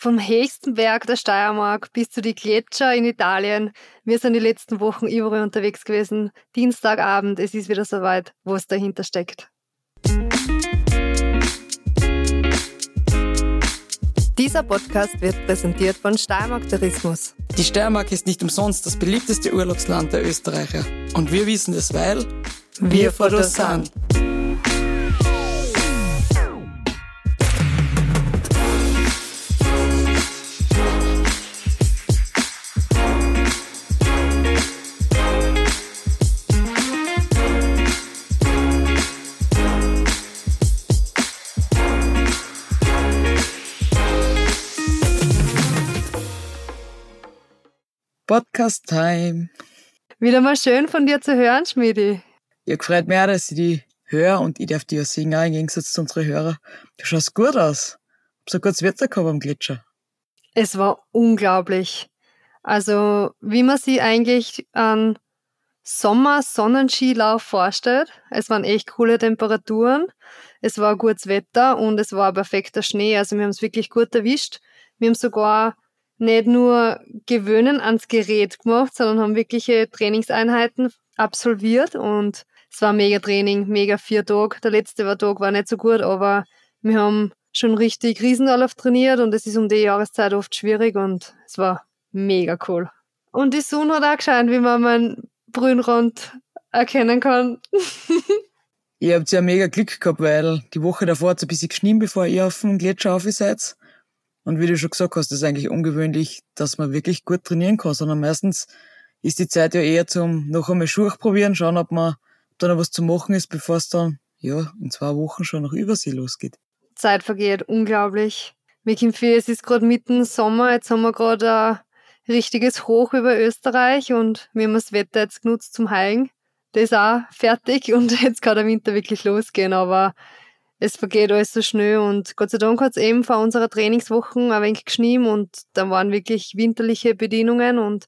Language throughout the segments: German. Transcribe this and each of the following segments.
Vom höchsten Berg der Steiermark bis zu die Gletscher in Italien. Wir sind die letzten Wochen überall unterwegs gewesen. Dienstagabend, es ist wieder soweit, wo es dahinter steckt. Dieser Podcast wird präsentiert von Steiermark Tourismus. Die Steiermark ist nicht umsonst das beliebteste Urlaubsland der Österreicher. Und wir wissen es, weil wir vor das sind. Podcast Time. Wieder mal schön von dir zu hören, Schmidi. Ja, gefreut mich auch, dass ich die höre und ich darf dir ja singen, auch im Gegensatz zu unseren Hörern. Du schaust gut aus. Hab so gutes Wetter gehabt am Gletscher. Es war unglaublich. Also, wie man sich eigentlich an Sommer-Sonnenskilauf vorstellt. Es waren echt coole Temperaturen. Es war gutes Wetter und es war perfekter Schnee. Also, wir haben es wirklich gut erwischt. Wir haben sogar nicht nur gewöhnen ans Gerät gemacht, sondern haben wirkliche Trainingseinheiten absolviert und es war mega Training, mega vier Tage. Der letzte Tag war nicht so gut, aber wir haben schon richtig Riesenlauf trainiert und es ist um die Jahreszeit oft schwierig und es war mega cool. Und die Sonne hat auch gescheint, wie man meinen Brünnrand erkennen kann. ihr habt ja mega Glück gehabt, weil die Woche davor hat es ein bisschen geschnien, bevor ihr auf dem Gletscher auf seid. Und wie du schon gesagt hast, ist eigentlich ungewöhnlich, dass man wirklich gut trainieren kann, sondern meistens ist die Zeit ja eher zum noch einmal Schuhe probieren, schauen, ob man ob da noch was zu machen ist, bevor es dann ja in zwei Wochen schon nach Übersee losgeht. Zeit vergeht unglaublich. Mir kommt es ist gerade mitten Sommer, jetzt haben wir gerade ein richtiges Hoch über Österreich und wir haben das Wetter jetzt genutzt zum Heilen. Das ist auch fertig und jetzt kann der Winter wirklich losgehen, aber es vergeht alles so schnell und Gott sei Dank hat es eben vor unserer Trainingswochen ein wenig geschnien und da waren wirklich winterliche Bedienungen und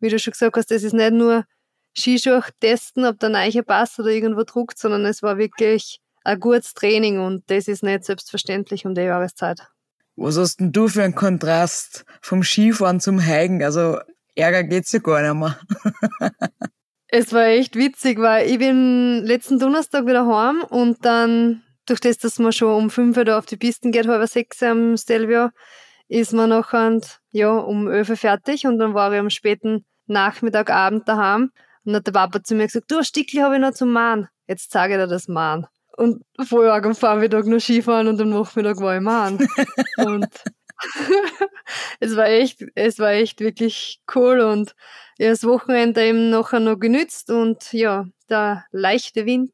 wie du schon gesagt hast, das ist nicht nur Skischuhe testen, ob der Neiche passt oder irgendwo druckt, sondern es war wirklich ein gutes Training und das ist nicht selbstverständlich um die Jahreszeit. Was hast denn du für einen Kontrast vom Skifahren zum Heigen? Also Ärger geht's ja gar nicht mehr. es war echt witzig, weil ich bin letzten Donnerstag wieder heim und dann durch das, dass man schon um fünf Uhr auf die Pisten geht, halb sechs am Stelvio, ist man nachher ja, um elf fertig und dann war ich am späten Nachmittag, Abend daheim und hat der Papa zu mir gesagt, du, ein Stickel habe ich noch zum Mahn. Jetzt zeige ich dir das Mahn. Und vorher am Vormittag noch Skifahren und am Nachmittag war ich Mahn. und es war echt, es war echt wirklich cool und ja, das Wochenende eben nachher noch genützt und ja, der leichte Wind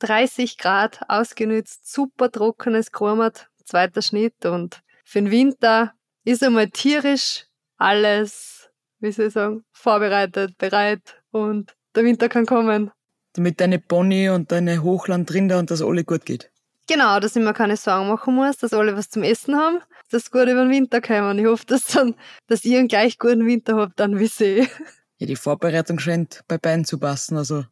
30 Grad ausgenützt, super trockenes Chromat, zweiter Schnitt und für den Winter ist einmal tierisch alles, wie soll ich sagen, vorbereitet, bereit und der Winter kann kommen. Damit deine Pony und deine Hochlandrinder und das alle gut geht. Genau, dass ich mir keine Sorgen machen muss, dass alle was zum Essen haben, dass gut über den Winter kommen. Ich hoffe, dass, dann, dass ihr einen gleich guten Winter habt, dann wie sie. Ja, die Vorbereitung scheint bei beiden zu passen. Also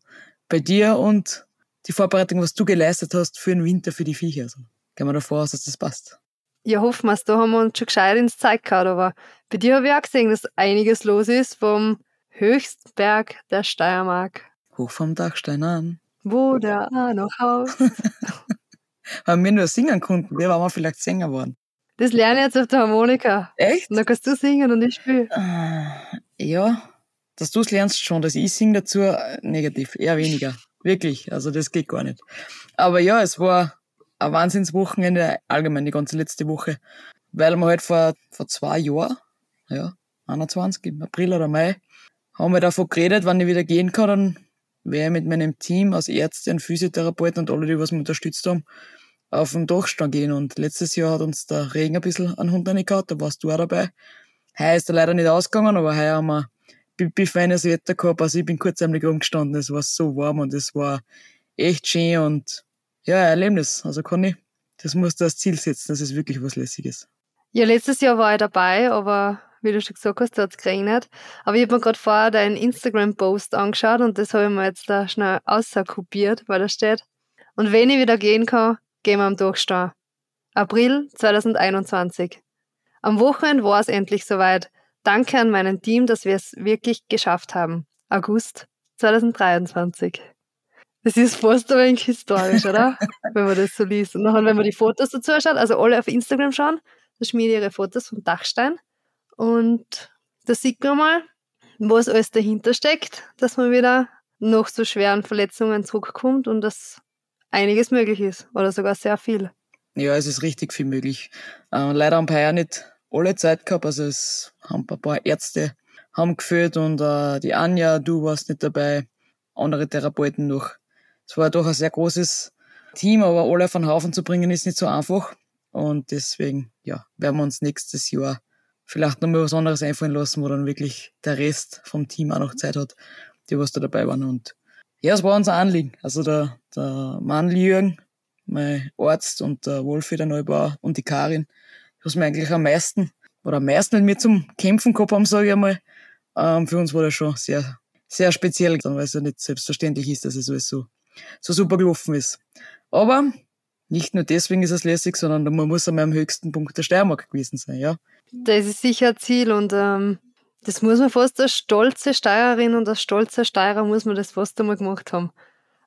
bei dir und die Vorbereitung, was du geleistet hast für den Winter, für die Viecher. Also, gehen wir davor aus, dass das passt. Ja, hoffen wir es. Da haben wir uns schon gescheit ins Zeit gehabt. Aber bei dir habe ich auch gesehen, dass einiges los ist vom höchsten Berg der Steiermark. Hoch vom Dachstein an. Wo der A noch haust. Haben wir nur singen konnten, wir waren vielleicht Sänger geworden. Das lerne ich jetzt auf der Harmonika. Echt? Und dann kannst du singen und ich spiele. Äh, ja, dass du es lernst schon, dass ich singe dazu, äh, negativ, eher weniger. Wirklich, also das geht gar nicht. Aber ja, es war ein Wahnsinnswochenende, allgemein die ganze letzte Woche, weil wir halt vor, vor zwei Jahren, ja, 21, im April oder Mai, haben wir davon geredet, wann ich wieder gehen kann, dann wäre ich mit meinem Team aus Ärzten, Physiotherapeuten und alle, die was wir unterstützt haben, auf den Dachstand gehen. Und letztes Jahr hat uns der Regen ein bisschen an Hund gehabt, da warst du auch dabei. Heuer ist er leider nicht ausgegangen, aber heuer haben wir feines Wetter gehabt. Also ich bin kurzärmlich rumgestanden, es war so warm und es war echt schön und ja, ein Erlebnis. Also kann ich, das musst du als Ziel setzen, das ist wirklich was Lässiges. Ja, letztes Jahr war ich dabei, aber wie du schon gesagt hast, da hat es geregnet. Aber ich habe mir gerade vorher deinen Instagram-Post angeschaut und das habe ich mir jetzt da schnell auskopiert, weil da steht. Und wenn ich wieder gehen kann, gehen wir am Durchstehen. April 2021. Am Wochenende war es endlich soweit. Danke an meinem Team, dass wir es wirklich geschafft haben. August 2023. Das ist fast ein wenig historisch, oder? wenn man das so liest. Und dann, wenn man die Fotos dazu anschaut, also alle auf Instagram schauen, da schmiede ihre Fotos vom Dachstein. Und da sieht man mal, was alles dahinter steckt, dass man wieder nach so schweren Verletzungen zurückkommt und dass einiges möglich ist oder sogar sehr viel. Ja, es ist richtig viel möglich. Äh, leider haben wir nicht alle Zeit gehabt, also es haben ein paar Ärzte haben geführt und äh, die Anja, du warst nicht dabei, andere Therapeuten noch. Es war doch ein sehr großes Team, aber alle den Haufen zu bringen ist nicht so einfach. Und deswegen, ja, werden wir uns nächstes Jahr vielleicht noch mal was anderes einfallen lassen, wo dann wirklich der Rest vom Team auch noch Zeit hat, die was da dabei waren. Und ja, es war unser Anliegen. Also der, der Mann Jürgen, mein Arzt und der Wolfi, der Neubauer und die Karin, was mir eigentlich am meisten oder am meisten mit mir zum Kämpfen gehabt haben, sage ich einmal. Ähm, für uns war das schon sehr, sehr speziell, weil es ja nicht selbstverständlich ist, dass es alles so, so super gelaufen ist. Aber nicht nur deswegen ist es lässig, sondern man muss einmal am höchsten Punkt der Steiermark gewesen sein, ja. Das ist sicher ein Ziel und ähm, das muss man fast als stolze Steirerin und als stolzer Steirer muss man das fast einmal gemacht haben.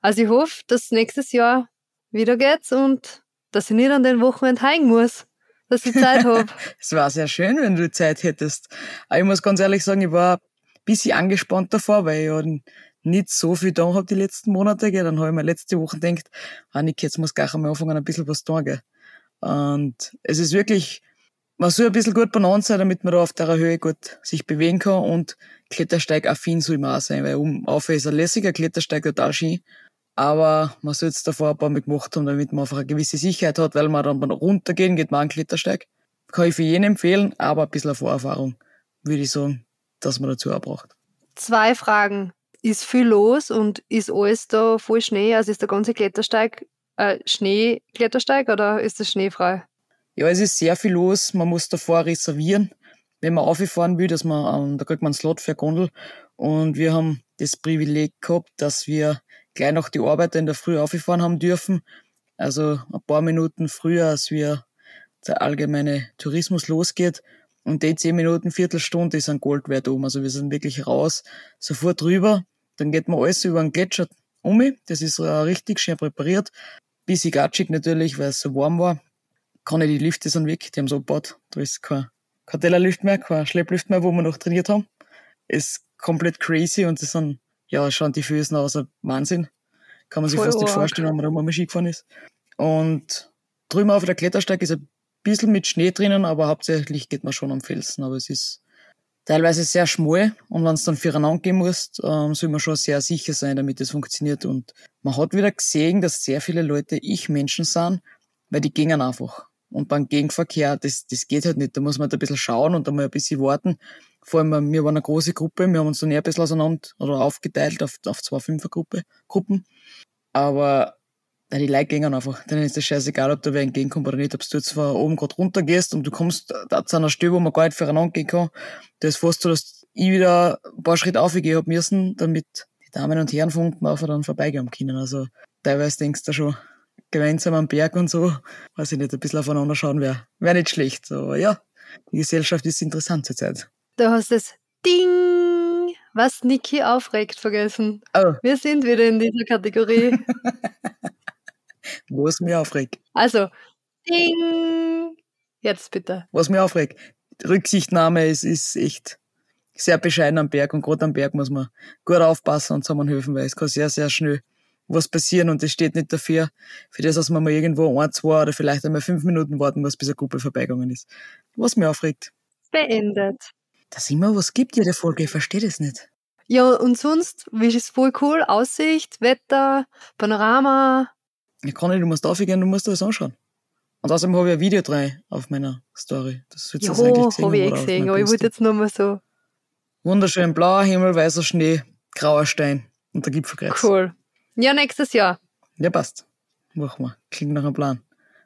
Also ich hoffe, dass nächstes Jahr wieder geht's und dass ich nicht an den Wochenende heim muss, dass ich Zeit habe. es war sehr schön, wenn du Zeit hättest. Aber ich muss ganz ehrlich sagen, ich war ein bisschen angespannt davor, weil ich ja nicht so viel da habe die letzten Monate. Gell. Dann habe ich mir letzte Woche gedacht, ah jetzt muss gleich einmal anfangen, ein bisschen was tun. Gell. Und es ist wirklich, man soll ein bisschen gut benannt sein, damit man da auf der Höhe gut sich bewegen kann und Klettersteig affin soll immer auch sein, weil um auf ist ein lässiger Klettersteig total schön. Aber man soll jetzt davor ein paar Mal gemacht haben, damit man einfach eine gewisse Sicherheit hat, weil man dann beim runtergehen geht man einen Klettersteig. Kann ich für jeden empfehlen, aber ein bisschen Vorerfahrung würde ich sagen, dass man dazu auch braucht. Zwei Fragen ist viel los und ist alles da voll Schnee? Also ist der ganze Klettersteig äh, Schneeklettersteig oder ist das schneefrei? Ja, es ist sehr viel los. Man muss davor reservieren, wenn man auffahren will, dass man, ähm, da kriegt man einen Slot für eine Gondel. Und wir haben das Privileg gehabt, dass wir gleich noch die Arbeiter in der Früh aufgefahren haben dürfen. Also ein paar Minuten früher, als wir der allgemeine Tourismus losgeht. Und die zehn Minuten, Viertelstunde ist ein Gold wert oben. Also wir sind wirklich raus, sofort rüber. Dann geht man alles über den Gletscher um. Das ist richtig schön präpariert. Bisschen gatschig natürlich, weil es so warm war. Kann ich die Lifte sind weg, die haben so gebaut. Da ist kein, kein Tellerlift mehr, kein Schlepplift mehr, wo wir noch trainiert haben. Ist komplett crazy und das sind, ja, schauen die Füße aus, Wahnsinn. Kann man sich Voll fast nicht vorstellen, wenn man da mal Ski gefahren ist. Und drüben auf der Klettersteig ist ein bisschen mit Schnee drinnen, aber hauptsächlich geht man schon am Felsen. Aber es ist teilweise sehr schmal und wenn es dann füreinander gehen muss, ähm, soll man schon sehr sicher sein, damit es funktioniert. Und man hat wieder gesehen, dass sehr viele Leute Ich-Menschen sind, weil die gingen einfach. Und beim Gegenverkehr, das, das geht halt nicht. Da muss man halt ein bisschen schauen und einmal ein bisschen warten. Vor allem, wir waren eine große Gruppe, wir haben uns dann eher ein bisschen auseinander oder aufgeteilt auf, auf zwei Fünfergruppe, Gruppen. Aber Nein, die Leute gehen einfach. Denen ist das scheißegal, ob da wer entgegenkommt oder nicht. Ob du jetzt von oben gerade runter gehst und du kommst da zu einer Stelle, wo man gar nicht füreinander gehen kann. Da ist fast so, dass ich wieder ein paar Schritte aufgehen hab müssen, damit die Damen und Herren von unten auf dann vorbeigehen können. Also teilweise denkst du schon, gemeinsam am Berg und so, weiß ich nicht, ein bisschen aufeinander schauen wäre wär nicht schlecht. Aber ja, die Gesellschaft ist interessant zurzeit. Du hast das Ding, was Niki aufregt, vergessen. Oh. Wir sind wieder in dieser Kategorie. Was mich aufregt. Also, ding! Jetzt bitte. Was mich aufregt. Rücksichtnahme ist, ist echt sehr bescheiden am Berg und gerade am Berg muss man gut aufpassen und zusammenhelfen, weil es kann sehr, sehr schnell was passieren und es steht nicht dafür, für das, dass man mal irgendwo ein, zwei oder vielleicht einmal fünf Minuten warten muss, bis eine Gruppe vorbeigegangen ist. Was mich aufregt. Beendet. Dass immer was gibt, jede Folge, ich verstehe das nicht. Ja, und sonst, wie ist es voll cool, Aussicht, Wetter, Panorama, ich kann nicht, du musst aufgehen, du musst alles anschauen. Und außerdem habe ich ein Video drin auf meiner Story. Das wird ja, eigentlich gesehen habe ich eh gesehen, aber ich wollte jetzt nur mal so. Wunderschön, blauer Himmel, weißer Schnee, grauer Stein und der Gipfelkreuz. Cool. Ja, nächstes Jahr. Ja, passt. Machen wir. Klingt nach einem Plan.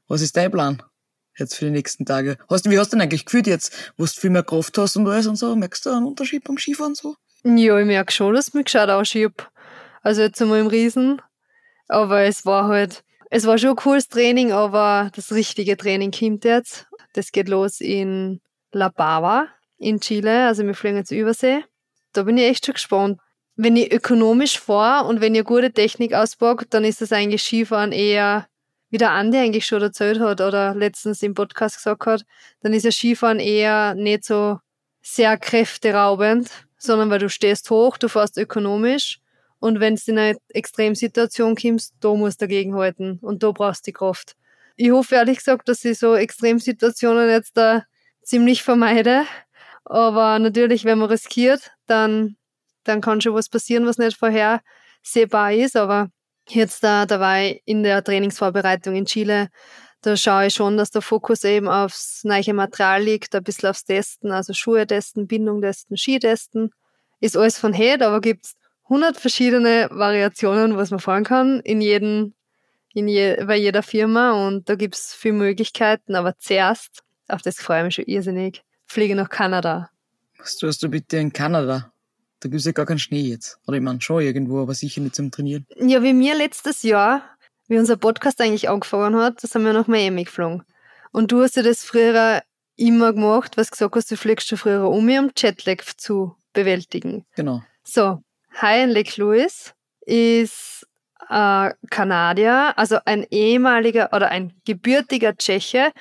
Was ist dein Plan? Jetzt für die nächsten Tage. Hast, wie hast du denn eigentlich gefühlt jetzt, wo du viel mehr Kraft hast und alles und so? Merkst du einen Unterschied beim Skifahren so? Ja, ich merke schon, dass es mich gescheit ausschieb. Also jetzt einmal im Riesen aber es war halt, es war schon ein cooles Training, aber das richtige Training kommt jetzt. Das geht los in La Bava in Chile, also wir fliegen jetzt Übersee. Da bin ich echt schon gespannt. Wenn ich ökonomisch fahre und wenn ihr gute Technik auspackt, dann ist das eigentlich Skifahren eher, wie der Andi eigentlich schon erzählt hat oder letztens im Podcast gesagt hat, dann ist ja Skifahren eher nicht so sehr kräfteraubend, sondern weil du stehst hoch, du fährst ökonomisch und wenn du in eine Extremsituation kommst, da musst du dagegenhalten und da brauchst du die Kraft. Ich hoffe ehrlich gesagt, dass ich so Extremsituationen jetzt da ziemlich vermeide. Aber natürlich, wenn man riskiert, dann, dann kann schon was passieren, was nicht vorhersehbar ist. Aber jetzt da, da war ich in der Trainingsvorbereitung in Chile, da schaue ich schon, dass der Fokus eben aufs neue Material liegt, ein bisschen aufs Testen, also Schuhe testen, Bindung testen, Ski testen. Ist alles von Head, aber gibt's 100 verschiedene Variationen, was man fahren kann, in jedem, in je, bei jeder Firma und da gibt's viele Möglichkeiten, aber zuerst, auf das freue ich mich schon irrsinnig, fliege nach Kanada. Was tust du bitte in Kanada? Da gibt's ja gar keinen Schnee jetzt. Oder ich meine schon irgendwo, aber sicher nicht zum Trainieren. Ja, wie mir letztes Jahr wie unser Podcast eigentlich angefangen hat, das haben wir nach Miami geflogen. Und du hast ja das früher immer gemacht, was gesagt hast, du fliegst schon früher um, um Jetlag zu bewältigen. Genau. So, Hi Lake Louis ist äh, Kanadier, also ein ehemaliger oder ein gebürtiger Tscheche,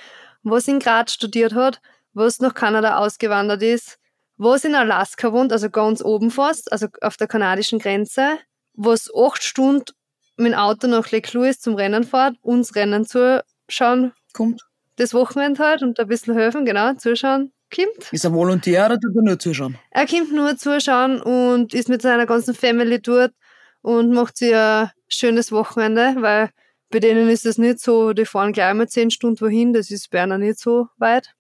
was in Graz studiert hat, was nach Kanada ausgewandert ist, was in Alaska wohnt, also ganz oben fast, also auf der kanadischen Grenze, was acht Stunden mit dem Auto nach Lake Louis zum Rennen fährt, uns Rennen zuschauen. Kommt. Das Wochenende halt und ein bisschen helfen, genau, zuschauen. Kommt. Ist er Volontär oder tut er nur zuschauen? Er kommt nur zuschauen und ist mit seiner ganzen Family dort und macht sich ein schönes Wochenende, weil bei denen ist es nicht so, die fahren gleich mal zehn Stunden wohin, das ist bei einer nicht so weit.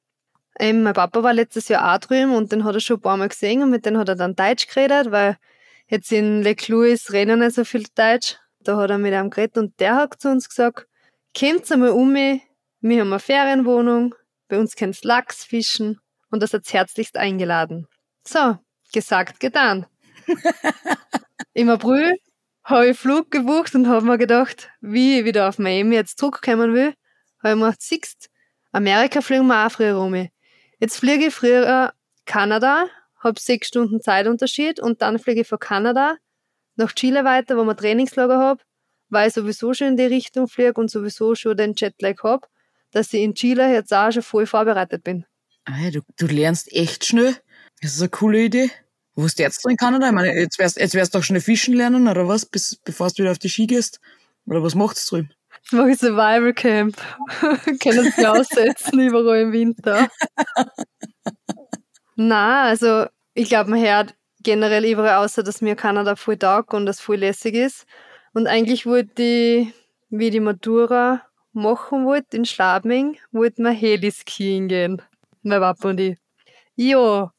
Ähm, mein Papa war letztes Jahr auch drüben und den hat er schon ein paar Mal gesehen und mit dem hat er dann Deutsch geredet, weil jetzt in Lake Louis reden nicht so viel Deutsch. Da hat er mit einem geredet und der hat zu uns gesagt, kommt einmal um mich, wir haben eine Ferienwohnung, bei uns könnt Lachs fischen und das hat's herzlichst eingeladen. So, gesagt, getan. Im April habe ich Flug gebucht und habe mir gedacht, wie ich wieder auf Miami jetzt zurückkommen will, habe ich mir gedacht, siehst, Amerika fliegen wir auch früher rum. Jetzt fliege ich früher Kanada, habe sechs Stunden Zeitunterschied und dann fliege ich von Kanada nach Chile weiter, wo man Trainingslager habe, weil ich sowieso schon in die Richtung fliege und sowieso schon den Jetlag habe, dass ich in Chile jetzt auch schon voll vorbereitet bin. Ah, du, du lernst echt schnell. Das ist eine coole Idee. Wo ist jetzt in Kanada? Ich meine, jetzt wärst, jetzt wärst du doch schnell fischen lernen, oder was, bis, bevor du wieder auf die Ski gehst? Oder was macht's drüben? Ich mache Survival Camp. Können Sie aussetzen überall im Winter. Na, also ich glaube, man hört generell überall außer, dass mir Kanada voll taugt und das voll lässig ist. Und eigentlich wollte ich, wie die Matura machen wollte in Schladming, wollte man Heliskiing gehen. Mein Papa und ich. Ja,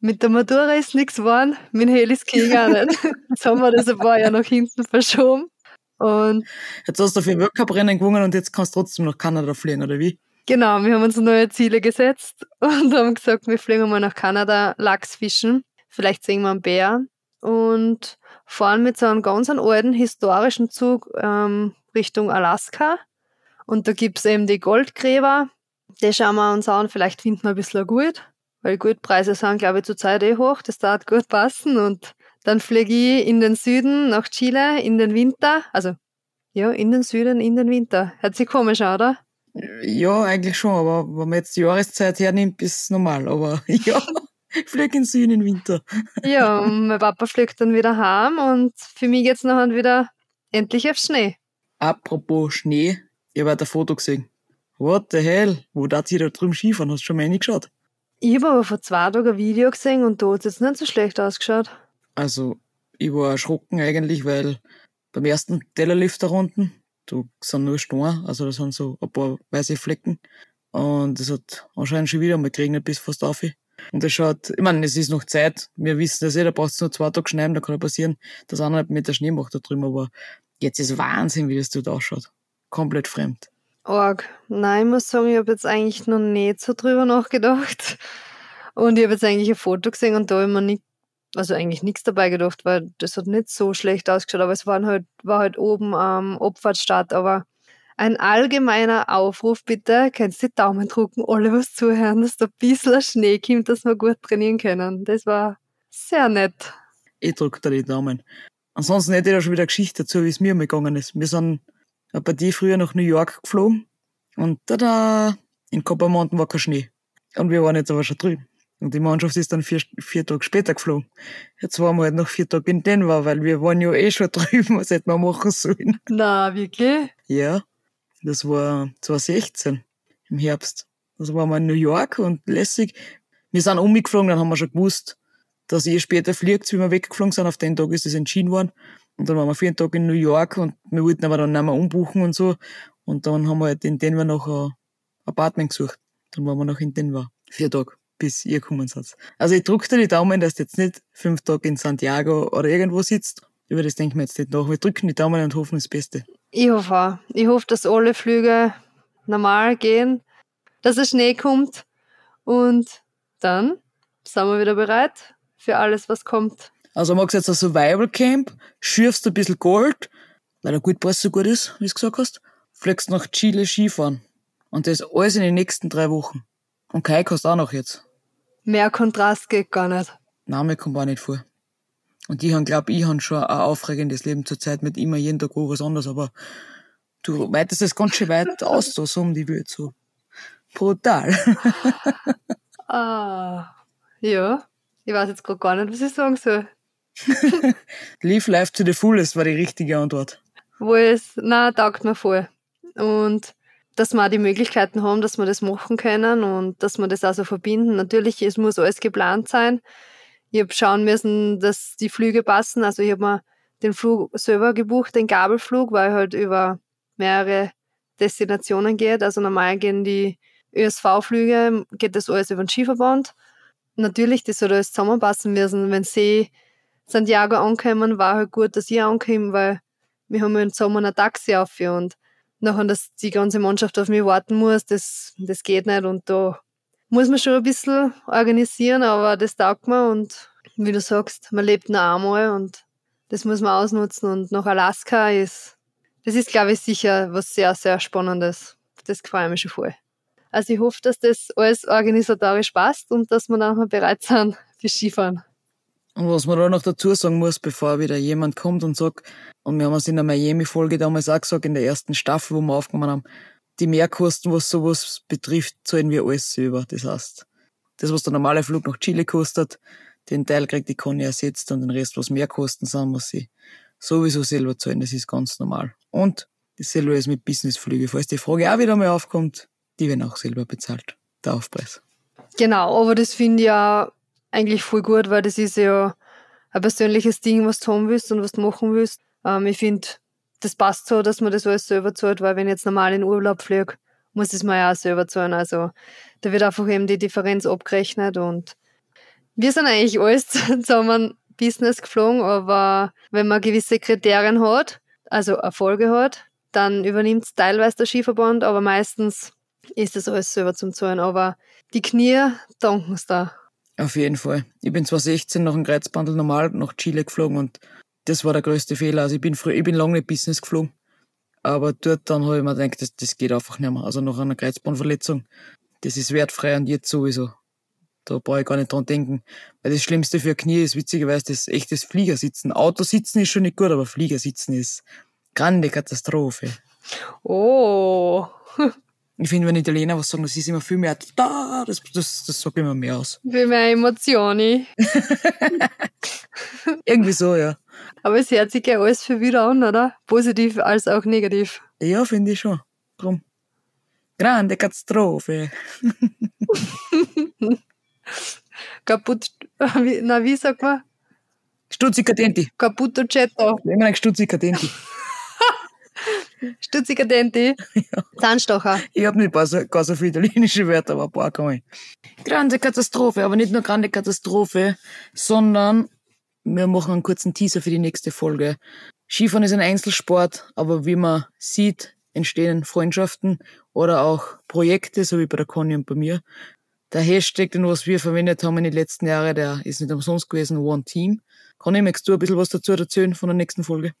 mit der Matura ist nichts geworden, mit dem Heliskiing auch nicht. Jetzt haben wir das ein paar Jahre nach hinten verschoben. Und jetzt hast du für Weltcuprennen gewonnen und jetzt kannst du trotzdem nach Kanada fliegen, oder wie? Genau, wir haben uns neue Ziele gesetzt und haben gesagt, wir fliegen mal nach Kanada Lachs fischen. Vielleicht sehen wir einen Bär und fahren mit so einem ganz alten historischen Zug ähm, Richtung Alaska. Und da gibt's eben die Goldgräber. Die schauen wir uns an, vielleicht finden wir ein bisschen gut, weil Goldpreise sind, glaube ich, zurzeit eh hoch. Das darf gut passen. Und dann fliege ich in den Süden nach Chile in den Winter. Also, ja, in den Süden, in den Winter. Hört sich komisch an, oder? Ja, eigentlich schon, aber wenn man jetzt die Jahreszeit hernimmt, ist es normal. Aber ja, ich fliege in den Süden im Winter. ja, und mein Papa fliegt dann wieder heim und für mich geht's nachher wieder endlich auf Schnee. Apropos Schnee, ich habe ein Foto gesehen. What the hell? Wo darf sie da drüben Skifahren? Hast du schon mal reingeschaut? Ich habe aber vor zwei Tagen ein Video gesehen und da hat es jetzt nicht so schlecht ausgeschaut. Also, ich war erschrocken eigentlich, weil beim ersten Tellerlift da unten, da sind nur Steine, also da sind so ein paar weiße Flecken. Und es hat anscheinend schon wieder mal geregnet bis fast auf. Und das schaut, ich meine, es ist noch Zeit. Wir wissen das eh, da brauchst du nur zwei Tage schneiden, da kann ja passieren, dass mit der Schnee macht da drüben, aber jetzt ist Wahnsinn, wie das dort ausschaut. Komplett fremd. Org. Nein, ich muss sagen, ich habe jetzt eigentlich noch nicht so drüber nachgedacht. Und ich habe jetzt eigentlich ein Foto gesehen und da habe ich mir nicht, also eigentlich nichts dabei gedacht, weil das hat nicht so schlecht ausgeschaut, aber es waren halt, war halt oben am ähm, Abfahrtsstart, aber ein allgemeiner Aufruf bitte. Kannst du die Daumen drucken, alle was zuhören, dass da ein bisschen Schnee kommt, dass wir gut trainieren können. Das war sehr nett. Ich drücke da die Daumen. Ansonsten hätte ich da schon wieder eine Geschichte dazu, wie es mir gegangen ist. Wir sind bei dir früher nach New York geflogen und da in Coppermountain war kein Schnee. Und wir waren jetzt aber schon drüben. Und die Mannschaft ist dann vier, vier Tage später geflogen. Jetzt waren wir halt noch vier Tage in Denver, weil wir waren ja eh schon drüben, was hätten wir machen sollen. Na, wirklich? Ja, das war 2016 im Herbst. Das waren wir in New York und lässig. Wir sind umgeflogen, dann haben wir schon gewusst, dass ihr später fliegt, wie wir weggeflogen sind. Auf den Tag ist es entschieden worden. Und dann waren wir vier Tage in New York und wir wollten aber dann nicht mehr umbuchen und so. Und dann haben wir halt in Denver noch ein Apartment gesucht. Dann waren wir noch in Denver. Vier Tage, bis ihr gekommen seid. Also ich drücke dir die Daumen, dass du jetzt nicht fünf Tage in Santiago oder irgendwo sitzt. Über das denken wir jetzt nicht nach. Wir drücken die Daumen und hoffen das Beste. Ich hoffe auch. Ich hoffe, dass alle Flüge normal gehen, dass der Schnee kommt und dann sind wir wieder bereit für alles, was kommt. Also magst du jetzt ein Survival Camp, schürfst ein bisschen Gold, weil der Goldpreis so gut ist, wie du gesagt hast, fliegst nach Chile Skifahren. Und das alles in den nächsten drei Wochen. Und Kai hast auch noch jetzt. Mehr Kontrast geht gar nicht. Mir kommt auch nicht vor. Und ich glaube, ich habe schon ein aufregendes Leben zur Zeit mit immer jeden Tag was anderes, aber du weitest es ganz schön weit aus, so, so um die Welt, so. Brutal. ah, ja. Ich weiß jetzt gerade gar nicht, was ich sagen soll. Live life to the fullest war die richtige Antwort. Wo es, na, taugt mir voll. Und dass wir auch die Möglichkeiten haben, dass wir das machen können und dass wir das also verbinden. Natürlich, es muss alles geplant sein. Ich habe schauen müssen, dass die Flüge passen. Also ich habe mir den Flug selber gebucht, den Gabelflug, weil halt über mehrere Destinationen geht. Also normal gehen die ÖSV-Flüge, geht das alles über den Skiverband. Natürlich, das soll alles zusammenpassen müssen. Wenn sie Santiago ankommen, war halt gut, dass ich ankomme, weil wir haben im Sommer ein Taxi auf und nachher, dass die ganze Mannschaft auf mich warten muss, das, das geht nicht und da muss man schon ein bisschen organisieren, aber das taugt mir und wie du sagst, man lebt nur einmal und das muss man ausnutzen und nach Alaska ist, das ist glaube ich sicher was sehr, sehr Spannendes. Das gefällt mir schon voll. Also ich hoffe, dass das alles organisatorisch passt und dass wir dann mal bereit sind für Skifahren. Und was man da noch dazu sagen muss, bevor wieder jemand kommt und sagt, und wir haben es in der Miami-Folge damals auch gesagt, in der ersten Staffel, wo wir aufgenommen haben, die Mehrkosten, was sowas betrifft, zahlen wir alles selber. Das heißt, das, was der normale Flug nach Chile kostet, den Teil kriegt die Conny ersetzt und den Rest, was Mehrkosten sind, muss sie sowieso selber zahlen. Das ist ganz normal. Und dasselbe ist mit Businessflüge. Falls die Frage auch wieder mal aufkommt, die werden auch selber bezahlt. Der Aufpreis. Genau, aber das finde ich ja eigentlich voll gut, weil das ist ja ein persönliches Ding, was du haben willst und was du machen willst. Ähm, ich finde, das passt so, dass man das alles selber zahlt, weil wenn ich jetzt normal in Urlaub fliege, muss es mir ja auch selber zahlen. Also da wird einfach eben die Differenz abgerechnet und wir sind eigentlich alles zusammen Business geflogen, aber wenn man gewisse Kriterien hat, also Erfolge hat, dann übernimmt es teilweise der Skiverband, aber meistens ist das alles selber zum Zahlen. Aber die Knie danken es da. Auf jeden Fall. Ich bin 2016 nach dem Kreuzbandel normal nach Chile geflogen und das war der größte Fehler. Also ich bin früher, ich bin lange nicht Business geflogen. Aber dort dann habe ich mir gedacht, das, das geht einfach nicht mehr. Also nach einer Kreuzbandverletzung, das ist wertfrei und jetzt sowieso. Da brauche ich gar nicht dran denken. Weil das Schlimmste für Knie ist witzigerweise das echtes Fliegersitzen. Autositzen ist schon nicht gut, aber Fliegersitzen ist grande Katastrophe. Oh. Ich finde, wenn Italiener was sagen, das ist immer viel mehr da, das, das, das sagt immer mehr aus. Viel mehr Emotionen. Irgendwie so, ja. Aber es hört sich ja alles für wieder an, oder? Positiv als auch negativ. Ja, finde ich schon. Drum. Grande Katastrophe. Kaputt, na, wie sagt man? Stuzzicadenti. Cappuccetto. Immer ein Stuzzicadenti. Stuzzicadenti. Ja. Zahnstocher. Ich habe nicht gar so, gar so viele italienische Wörter, aber ein paar kann ich. Grande Katastrophe, aber nicht nur grande Katastrophe, sondern wir machen einen kurzen Teaser für die nächste Folge. Skifahren ist ein Einzelsport, aber wie man sieht, entstehen Freundschaften oder auch Projekte, so wie bei der Conny und bei mir. Der Hashtag, den was wir verwendet haben in den letzten Jahren, der ist nicht umsonst gewesen, One Team. Conny, möchtest du ein bisschen was dazu erzählen von der nächsten Folge?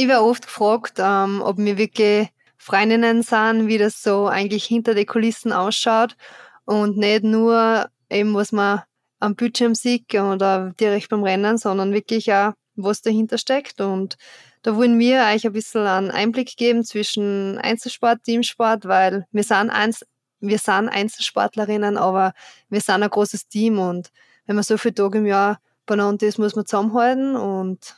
Ich werde oft gefragt, ähm, ob wir wirklich Freundinnen sind, wie das so eigentlich hinter den Kulissen ausschaut und nicht nur eben, was man am Bildschirm sieht oder direkt beim Rennen, sondern wirklich auch, was dahinter steckt. Und da wollen wir euch ein bisschen einen Einblick geben zwischen Einzelsport, Teamsport, weil wir sind eins, wir sind Einzelsportlerinnen, aber wir sind ein großes Team und wenn man so viele Tage im Jahr beieinander ist, muss man zusammenhalten und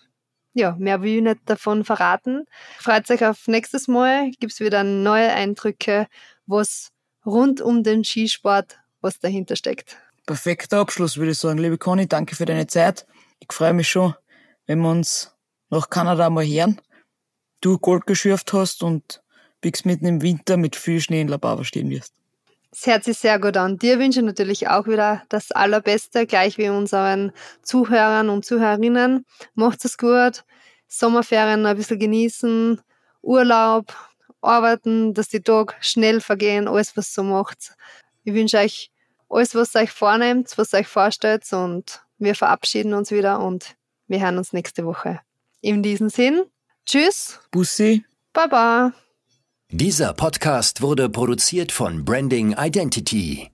ja, mehr will ich nicht davon verraten. Freut euch auf nächstes Mal, gibt es wieder neue Eindrücke, was rund um den Skisport, was dahinter steckt. Perfekter Abschluss, würde ich sagen. Liebe Conny, danke für deine Zeit. Ich freue mich schon, wenn wir uns nach Kanada mal hören. Du Gold geschürft hast und bis mitten im Winter mit viel Schnee in La Bava stehen wirst. Das hört sich sehr gut an. Dir wünsche ich natürlich auch wieder das Allerbeste, gleich wie unseren Zuhörern und Zuhörerinnen. Macht es gut, Sommerferien ein bisschen genießen, Urlaub, arbeiten, dass die Tage schnell vergehen, alles was so macht. Ich wünsche euch alles, was euch vornehmt, was euch vorstellt und wir verabschieden uns wieder und wir hören uns nächste Woche. In diesem Sinn, tschüss. Bussi. Baba. Dieser Podcast wurde produziert von Branding Identity.